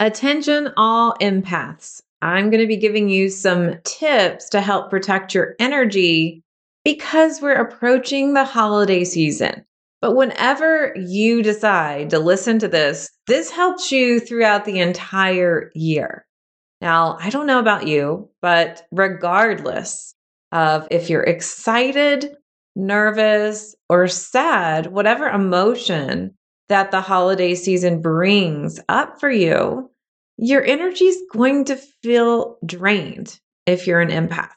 Attention, all empaths. I'm going to be giving you some tips to help protect your energy because we're approaching the holiday season. But whenever you decide to listen to this, this helps you throughout the entire year. Now, I don't know about you, but regardless of if you're excited, nervous, or sad, whatever emotion that the holiday season brings up for you, your energy is going to feel drained if you're an empath.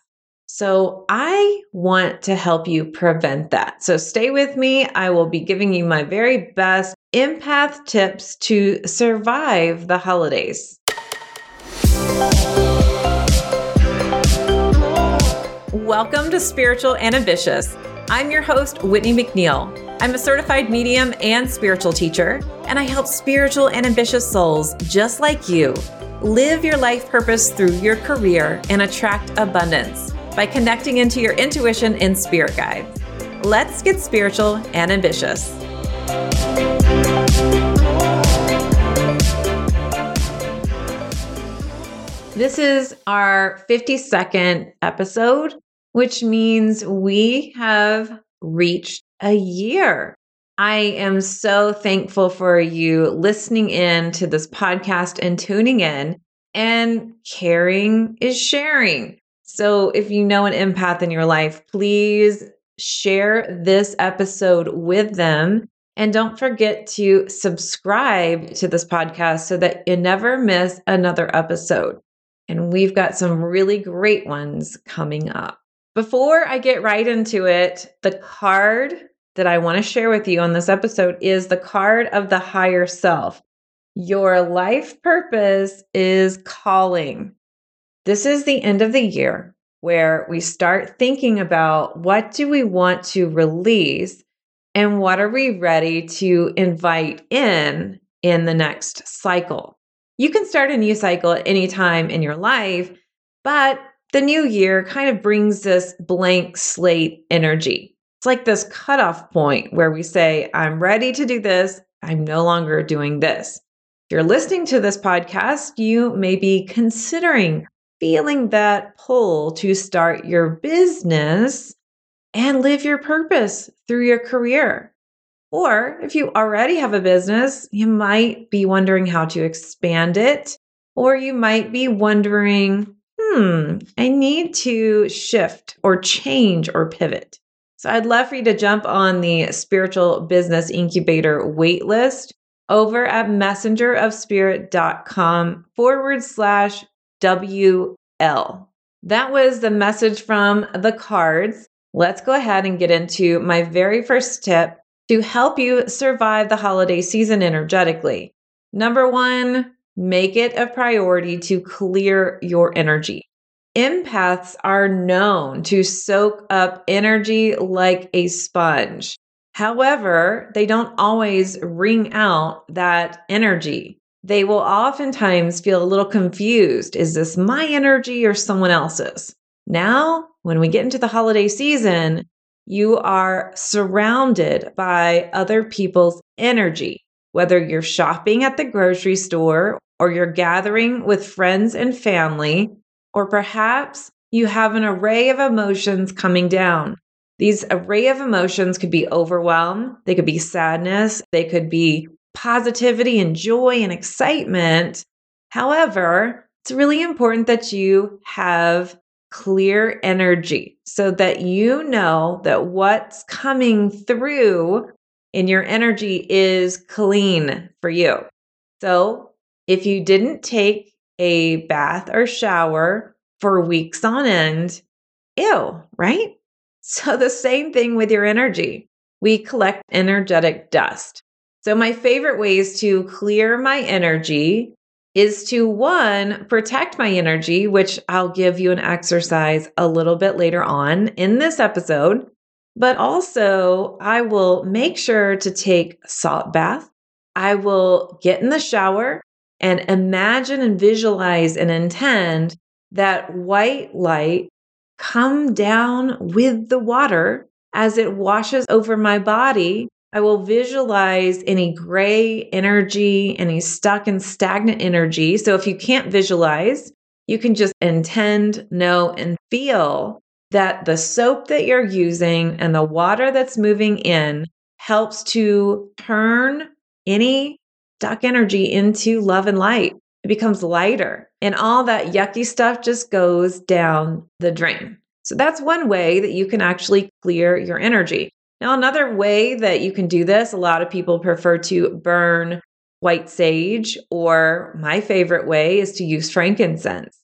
So, I want to help you prevent that. So, stay with me. I will be giving you my very best empath tips to survive the holidays. Welcome to Spiritual and Ambitious. I'm your host, Whitney McNeil. I'm a certified medium and spiritual teacher, and I help spiritual and ambitious souls just like you live your life purpose through your career and attract abundance by connecting into your intuition and spirit guides. Let's get spiritual and ambitious. This is our 52nd episode, which means we have reached a year. I am so thankful for you listening in to this podcast and tuning in. And caring is sharing. So if you know an empath in your life, please share this episode with them. And don't forget to subscribe to this podcast so that you never miss another episode. And we've got some really great ones coming up. Before I get right into it, the card that I want to share with you on this episode is the card of the higher self. Your life purpose is calling. This is the end of the year where we start thinking about what do we want to release and what are we ready to invite in in the next cycle. You can start a new cycle at any time in your life, but the new year kind of brings this blank slate energy. It's like this cutoff point where we say, I'm ready to do this. I'm no longer doing this. If you're listening to this podcast, you may be considering feeling that pull to start your business and live your purpose through your career. Or if you already have a business, you might be wondering how to expand it, or you might be wondering, hmm, I need to shift or change or pivot. So I'd love for you to jump on the Spiritual Business Incubator waitlist over at messengerofspirit.com forward slash WL. That was the message from the cards. Let's go ahead and get into my very first tip to help you survive the holiday season energetically. Number one, make it a priority to clear your energy. Empaths are known to soak up energy like a sponge. However, they don't always wring out that energy. They will oftentimes feel a little confused. Is this my energy or someone else's? Now, when we get into the holiday season, you are surrounded by other people's energy. Whether you're shopping at the grocery store or you're gathering with friends and family, or perhaps you have an array of emotions coming down. These array of emotions could be overwhelm, they could be sadness, they could be positivity and joy and excitement. However, it's really important that you have clear energy so that you know that what's coming through in your energy is clean for you. So, if you didn't take a bath or shower for weeks on end, ew, right? So, the same thing with your energy. We collect energetic dust. So, my favorite ways to clear my energy is to one, protect my energy, which I'll give you an exercise a little bit later on in this episode. But also, I will make sure to take salt bath. I will get in the shower and imagine and visualize and intend that white light come down with the water as it washes over my body I will visualize any gray energy, any stuck and stagnant energy. So if you can't visualize, you can just intend, know, and feel that the soap that you're using and the water that's moving in helps to turn any stuck energy into love and light. It becomes lighter, and all that yucky stuff just goes down the drain. So that's one way that you can actually clear your energy. Now, another way that you can do this, a lot of people prefer to burn white sage, or my favorite way is to use frankincense.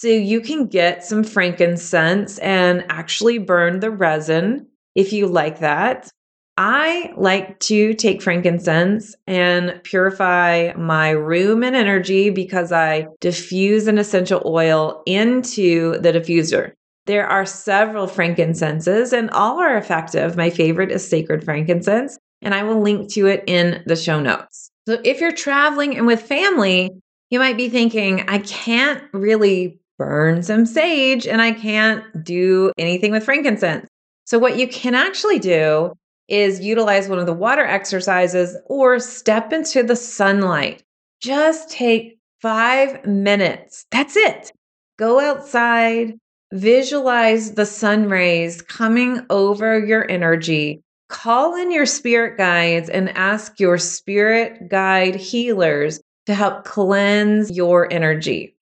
So you can get some frankincense and actually burn the resin if you like that. I like to take frankincense and purify my room and energy because I diffuse an essential oil into the diffuser. There are several frankincenses and all are effective. My favorite is sacred frankincense, and I will link to it in the show notes. So if you're traveling and with family, you might be thinking, I can't really burn some sage and I can't do anything with frankincense. So, what you can actually do is utilize one of the water exercises or step into the sunlight. Just take five minutes. That's it. Go outside, Visualize the sun rays coming over your energy. Call in your spirit guides and ask your spirit guide healers to help cleanse your energy.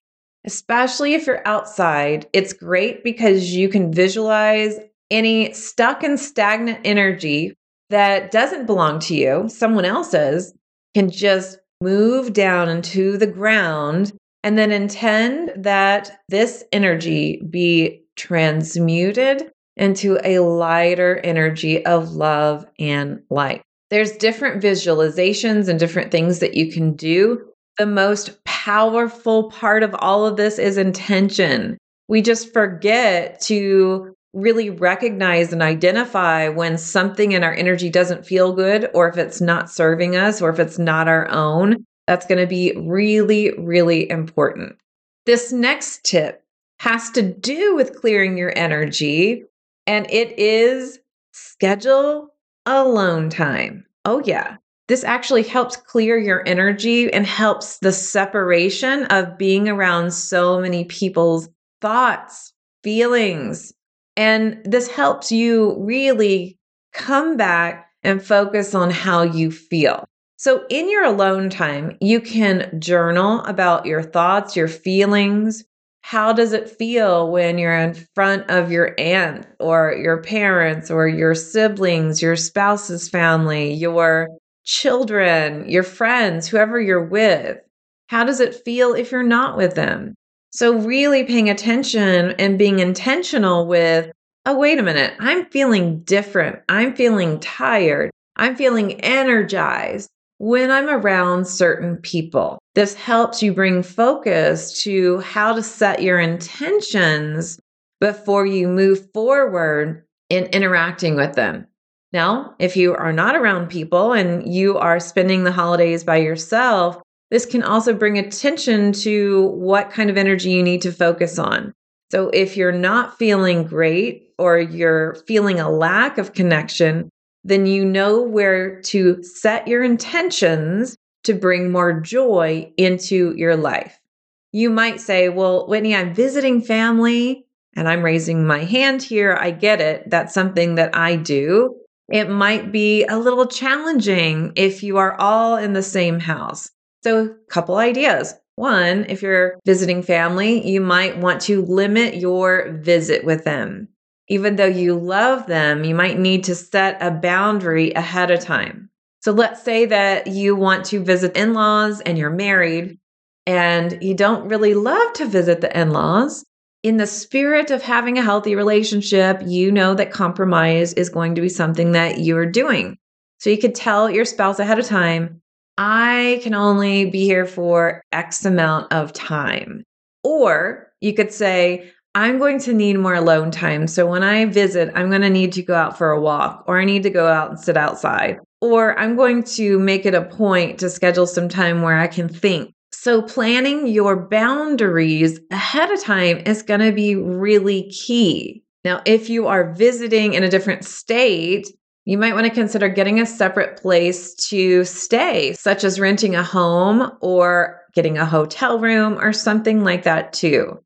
Especially if you're outside, it's great because you can visualize any stuck and stagnant energy that doesn't belong to you, someone else's, can just move down into the ground and then intend that this energy be transmuted into a lighter energy of love and light. There's different visualizations and different things that you can do. The most powerful part of all of this is intention. We just forget to really recognize and identify when something in our energy doesn't feel good, or if it's not serving us, or if it's not our own. That's going to be really, really important. This next tip has to do with clearing your energy, and it is schedule alone time. Oh, yeah. This actually helps clear your energy and helps the separation of being around so many people's thoughts, feelings. And this helps you really come back and focus on how you feel. So, in your alone time, you can journal about your thoughts, your feelings. How does it feel when you're in front of your aunt or your parents or your siblings, your spouse's family, your children, your friends, whoever you're with? How does it feel if you're not with them? So, really paying attention and being intentional with, oh, wait a minute, I'm feeling different. I'm feeling tired. I'm feeling energized when I'm around certain people. This helps you bring focus to how to set your intentions before you move forward in interacting with them. Now, if you are not around people and you are spending the holidays by yourself, this can also bring attention to what kind of energy you need to focus on. So, if you're not feeling great or you're feeling a lack of connection, then you know where to set your intentions to bring more joy into your life. You might say, Well, Whitney, I'm visiting family and I'm raising my hand here. I get it. That's something that I do. It might be a little challenging if you are all in the same house. So, a couple ideas. One, if you're visiting family, you might want to limit your visit with them even though you love them, you might need to set a boundary ahead of time. So let's say that you want to visit in laws and you're married and you don't really love to visit the in laws. In the spirit of having a healthy relationship, you know that compromise is going to be something that you're doing. So you could tell your spouse ahead of time, I can only be here for X amount of time. Or you could say, I'm going to need more alone time. So when I visit, I'm going to need to go out for a walk, or I need to go out and sit outside, or I'm going to make it a point to schedule some time where I can think. So planning your boundaries ahead of time is going to be really key. Now, if you are visiting in a different state, You might want to consider getting a separate place to stay, such as renting a home or getting a hotel room or something like that, too.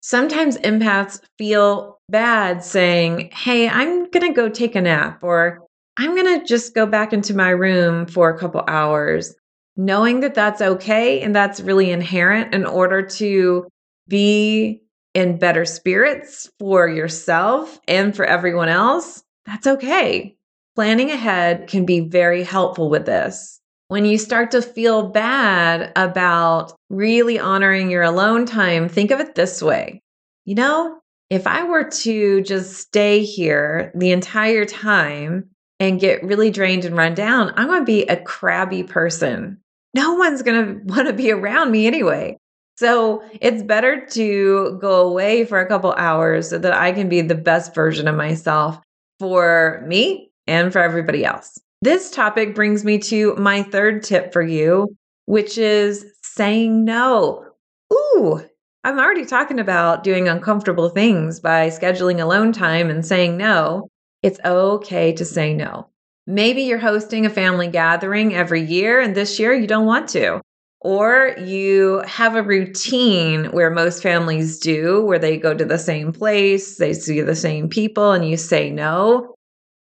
Sometimes empaths feel bad saying, Hey, I'm going to go take a nap, or I'm going to just go back into my room for a couple hours. Knowing that that's okay and that's really inherent in order to be in better spirits for yourself and for everyone else, that's okay. Planning ahead can be very helpful with this. When you start to feel bad about really honoring your alone time, think of it this way. You know, if I were to just stay here the entire time and get really drained and run down, I'm going to be a crabby person. No one's going to want to be around me anyway. So it's better to go away for a couple hours so that I can be the best version of myself for me and for everybody else. This topic brings me to my third tip for you, which is saying no. Ooh, I'm already talking about doing uncomfortable things by scheduling alone time and saying no. It's okay to say no. Maybe you're hosting a family gathering every year and this year you don't want to. Or you have a routine where most families do, where they go to the same place, they see the same people, and you say no.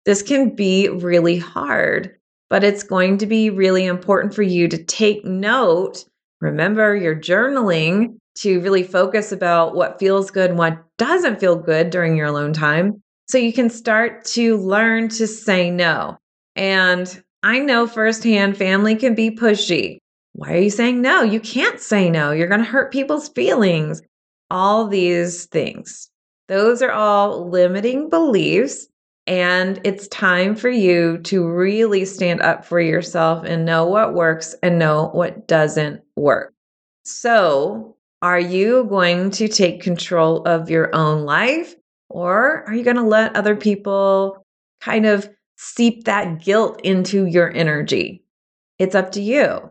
This can be really hard, but it's going to be really important for you to take note. Remember, you're journaling to really focus about what feels good and what doesn't feel good during your alone time. So you can start to learn to say no. And I know firsthand family can be pushy. Why are you saying no? You can't say no. You're going to hurt people's feelings. All these things. Those are all limiting beliefs and it's time for you to really stand up for yourself and know what works and know what doesn't work. So, are you going to take control of your own life or are you going to let other people kind of seep that guilt into your energy? It's up to you.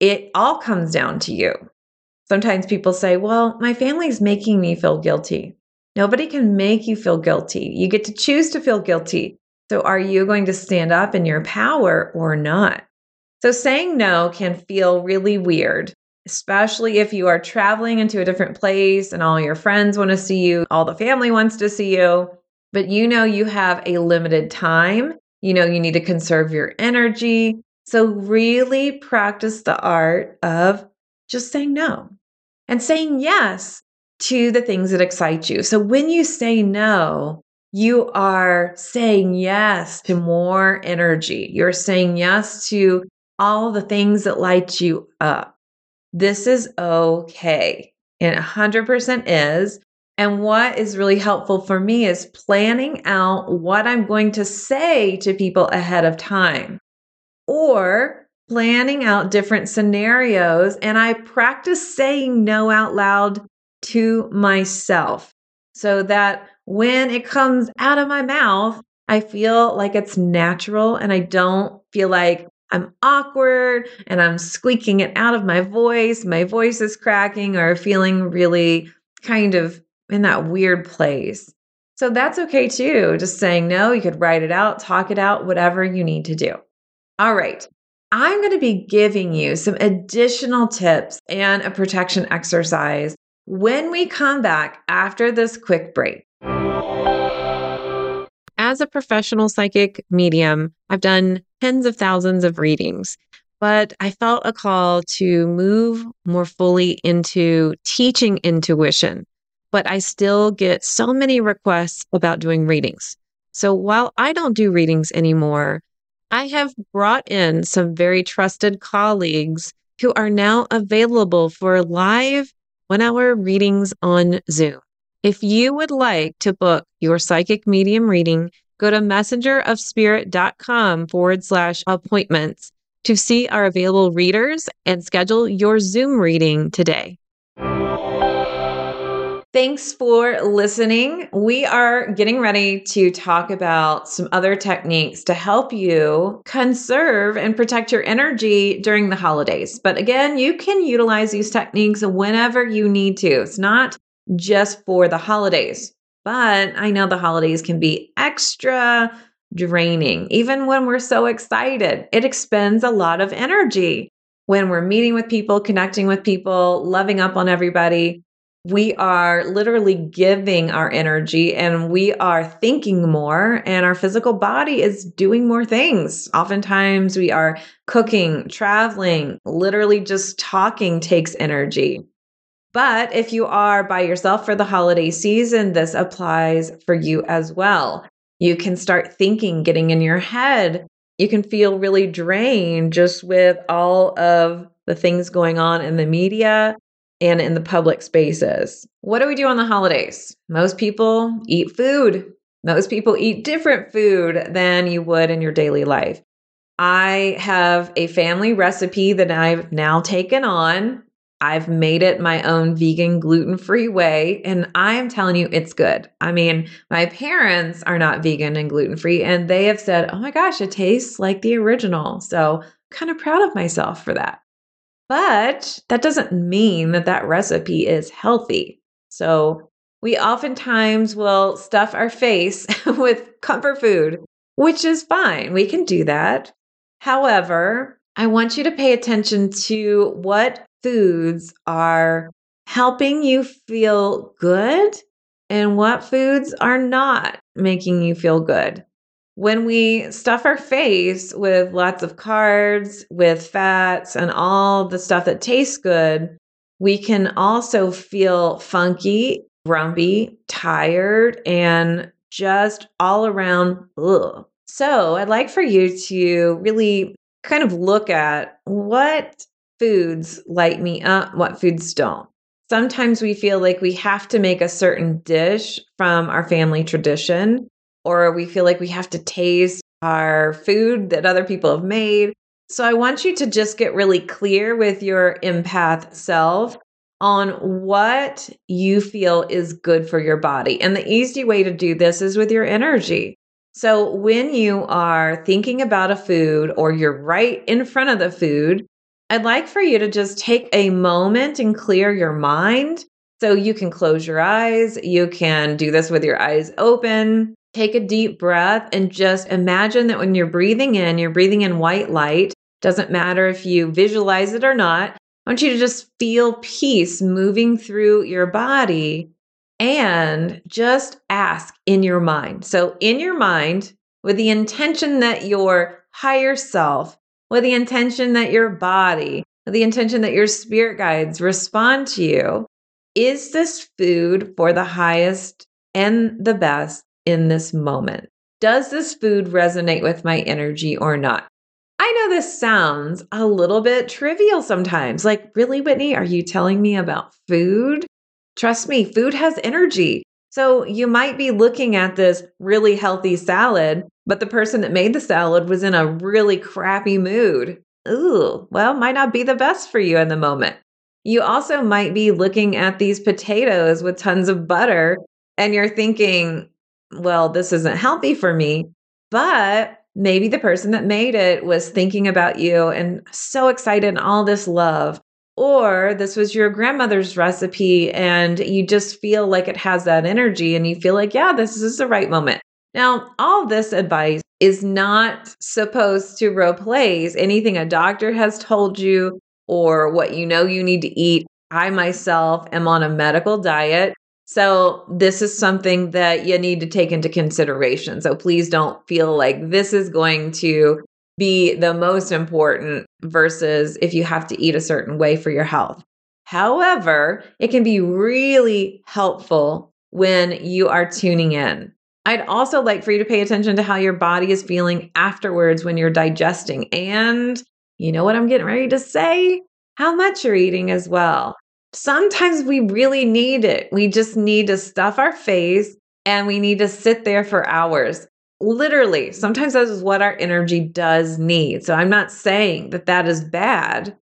It all comes down to you. Sometimes people say, Well, my family's making me feel guilty. Nobody can make you feel guilty. You get to choose to feel guilty. So, are you going to stand up in your power or not? So, saying no can feel really weird, especially if you are traveling into a different place and all your friends want to see you, all the family wants to see you, but you know you have a limited time. You know you need to conserve your energy. So, really practice the art of just saying no and saying yes to the things that excite you. So when you say no, you are saying yes to more energy. You're saying yes to all the things that light you up. This is okay. And 100% is. And what is really helpful for me is planning out what I'm going to say to people ahead of time or planning out different scenarios. And I practice saying no out loud to myself so that when it comes out of my mouth, I feel like it's natural and I don't feel like I'm awkward and I'm squeaking it out of my voice. My voice is cracking or feeling really kind of in that weird place. So that's okay too. Just saying no, you could write it out, talk it out, whatever you need to do. All right. I'm going to be giving you some additional tips and a protection exercise when we come back after this quick break. As a professional psychic medium, I've done tens of thousands of readings, but I felt a call to move more fully into teaching intuition. But I still get so many requests about doing readings. So while I don't do readings anymore, I have brought in some very trusted colleagues who are now available for live one hour readings on Zoom. If you would like to book your psychic medium reading, go to messengerofspirit.com forward slash appointments to see our available readers and schedule your Zoom reading today. Thanks for listening. We are getting ready to talk about some other techniques to help you conserve and protect your energy during the holidays. But again, you can utilize these techniques whenever you need to. It's not just for the holidays, but I know the holidays can be extra draining. Even when we're so excited, it expends a lot of energy. When we're meeting with people, connecting with people, loving up on everybody, we are literally giving our energy and we are thinking more, and our physical body is doing more things. Oftentimes, we are cooking, traveling, literally just talking takes energy. But if you are by yourself for the holiday season, this applies for you as well. You can start thinking, getting in your head. You can feel really drained just with all of the things going on in the media and in the public spaces. What do we do on the holidays? Most people eat food. Most people eat different food than you would in your daily life. I have a family recipe that I've now taken on. I've made it my own vegan, gluten free way, and I am telling you, it's good. I mean, my parents are not vegan and gluten free, and they have said, oh my gosh, it tastes like the original. So, kind of proud of myself for that. But that doesn't mean that that recipe is healthy. So we oftentimes will stuff our face with comfort food, which is fine. We can do that. However, I want you to pay attention to what foods are helping you feel good and what foods are not making you feel good when we stuff our face with lots of carbs, with fats, and all the stuff that tastes good, we can also feel funky, grumpy, tired, and just all around ugh. So, I'd like for you to really kind of look at what foods light me up, what foods don't. Sometimes we feel like we have to make a certain dish from our family tradition or we feel like we have to taste our food that other people have made. So I want you to just get really clear with your empath self on what you feel is good for your body. And the easy way to do this is with your energy. So when you are thinking about a food or you're right in front of the food, I'd like for you to just take a moment and clear your mind. So you can close your eyes. You can do this with your eyes open. Take a deep breath and just imagine that when you're breathing in, you're breathing in white light. Doesn't matter if you visualize it or not. I want you to just feel peace moving through your body and just ask in your mind. So, in your mind, with the intention that your higher self, with the intention that your body, with the intention that your spirit guides respond to you, is this food for the highest and the best in this moment? Does this food resonate with my energy or not? I know this sounds a little bit trivial sometimes. Like, really, Whitney, are you telling me about food? Trust me, food has energy. So you might be looking at this really healthy salad, but the person that made the salad was in a really crappy mood. Ooh, well, might not be the best for you in the moment. You also might be looking at these potatoes with tons of butter and you're thinking, well, this isn't healthy for me. But maybe the person that made it was thinking about you and so excited and all this love. Or this was your grandmother's recipe and you just feel like it has that energy and you feel like, yeah, this is the right moment. Now, all this advice is not supposed to replace anything a doctor has told you or what you know you need to eat. I myself am on a medical diet so, this is something that you need to take into consideration. So, please don't feel like this is going to be the most important versus if you have to eat a certain way for your health. However, it can be really helpful when you are tuning in. I'd also like for you to pay attention to how your body is feeling afterwards when you're digesting. And you know what I'm getting ready to say? How much you're eating as well sometimes we really need it. We just need to stuff our face and we need to sit there for hours. Literally, sometimes that is what our energy does need. So I'm not saying that that is bad.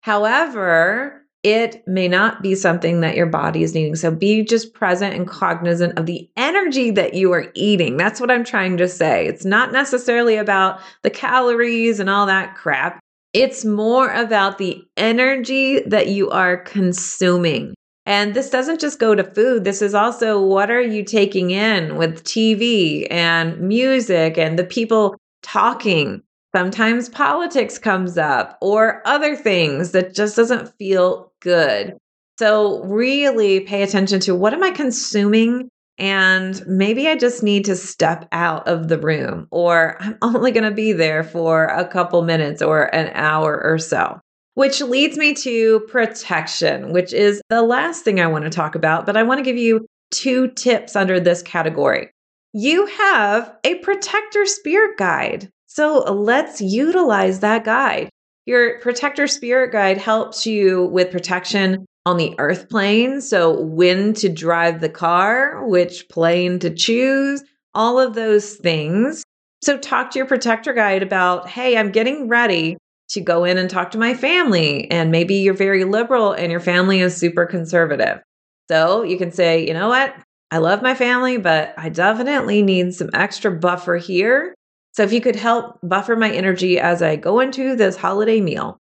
However, it may not be something that your body is needing. So be just present and cognizant of the energy that you are eating. That's what I'm trying to say. It's not necessarily about the calories and all that crap. It's more about the energy that you are consuming. And this doesn't just go to food. This is also what are you taking in with TV and music and the people talking. Sometimes politics comes up or other things that just doesn't feel good. So really pay attention to what am I consuming and maybe I just need to step out of the room or I'm only going to be there for a couple minutes or an hour or so. Which leads me to protection, which is the last thing I want to talk about, but I want to give you two tips under this category. You have a protector spirit guide. So let's utilize that guide. Your protector spirit guide helps you with protection on the earth plane. So, when to drive the car, which plane to choose, all of those things. So, talk to your protector guide about, hey, I'm getting ready to go in and talk to my family. And maybe you're very liberal and your family is super conservative. So you can say, you know what? I love my family, but I definitely need some extra buffer here. So if you could help buffer my energy as I go into this holiday meal,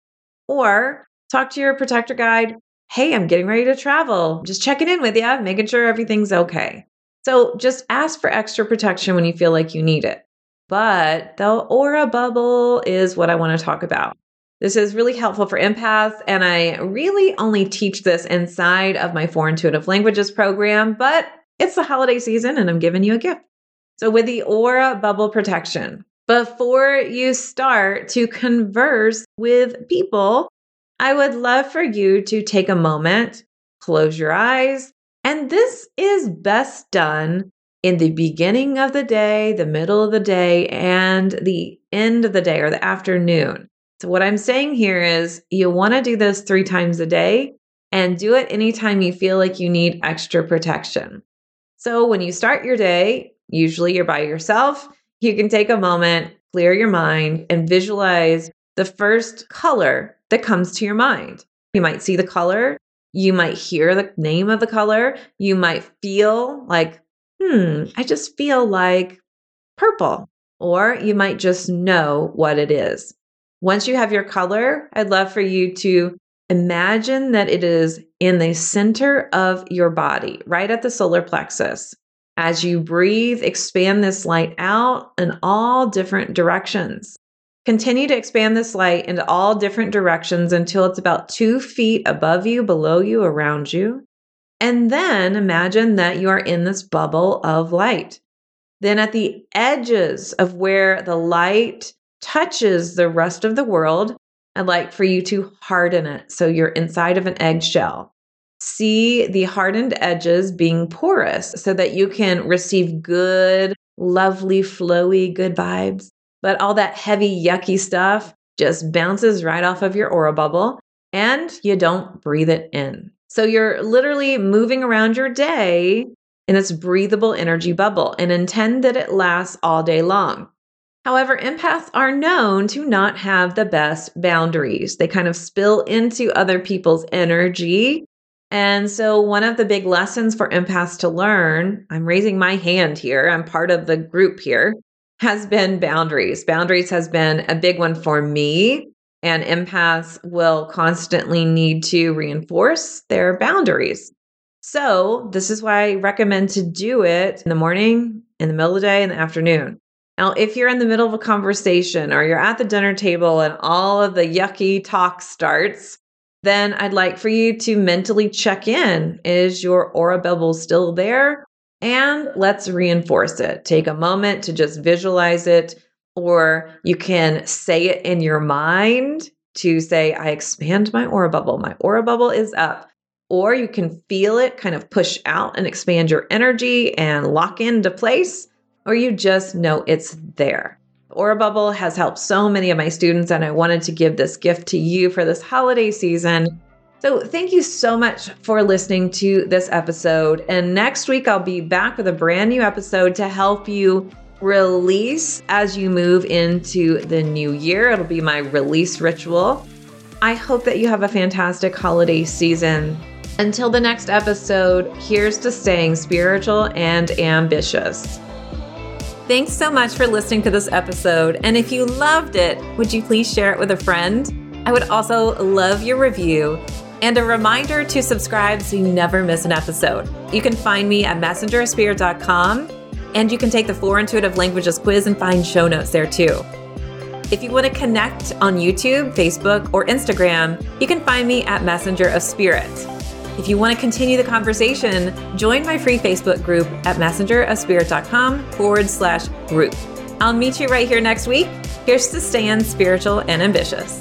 or talk to your protector guide. Hey, I'm getting ready to travel. Just checking in with you, making sure everything's okay. So just ask for extra protection when you feel like you need it. But the aura bubble is what I want to talk about. This is really helpful for empaths, and I really only teach this inside of my Four Intuitive Languages program, but it's the holiday season and I'm giving you a gift. So, with the aura bubble protection, before you start to converse with people, I would love for you to take a moment, close your eyes, and this is best done in the beginning of the day, the middle of the day, and the end of the day or the afternoon. So, what I'm saying here is you want to do this three times a day and do it anytime you feel like you need extra protection. So, when you start your day, usually you're by yourself, you can take a moment, clear your mind, and visualize the first color that comes to your mind. You might see the color, you might hear the name of the color, you might feel like hmm, I just feel like purple. Or you might just know what it is. Once you have your color, I'd love for you to imagine that it is in the center of your body, right at the solar plexus. As you breathe, expand this light out in all different directions. Continue to expand this light into all different directions until it's about two feet above you, below you, around you. And then imagine that you are in this bubble of light. Then at the edges of where the light touches the rest of the world, I'd like for you to harden it. So you're inside of an eggshell. See the hardened edges being porous so that you can receive good, lovely, flowy, good vibes. But all that heavy, yucky stuff just bounces right off of your aura bubble and you don't breathe it in. So you're literally moving around your day in this breathable energy bubble and intend that it lasts all day long. However, empaths are known to not have the best boundaries. They kind of spill into other people's energy. And so, one of the big lessons for empaths to learn, I'm raising my hand here, I'm part of the group here, has been boundaries. Boundaries has been a big one for me and empaths will constantly need to reinforce their boundaries. So, this is why I recommend to do it in the morning, in the middle of the day, in the afternoon. Now, if you're in the middle of a conversation or you're at the dinner table and all of the yucky talk starts, then I'd like for you to mentally check in. Is your aura bubble still there? And let's reinforce it. Take a moment to just visualize it or you can say it in your mind to say, I expand my aura bubble. My aura bubble is up. Or you can feel it kind of push out and expand your energy and lock into place, or you just know it's there. Aura Bubble has helped so many of my students, and I wanted to give this gift to you for this holiday season. So, thank you so much for listening to this episode. And next week, I'll be back with a brand new episode to help you release as you move into the new year. It'll be my release ritual. I hope that you have a fantastic holiday season. Until the next episode, here's to staying spiritual and ambitious. Thanks so much for listening to this episode. And if you loved it, would you please share it with a friend? I would also love your review And a reminder to subscribe so you never miss an episode. You can find me at messengerofspirit.com and you can take the Four Intuitive Languages quiz and find show notes there too. If you want to connect on YouTube, Facebook, or Instagram, you can find me at Messenger of Spirit. If you want to continue the conversation, join my free Facebook group at messengerofspirit.com forward slash group. I'll meet you right here next week. Here's to staying spiritual and ambitious.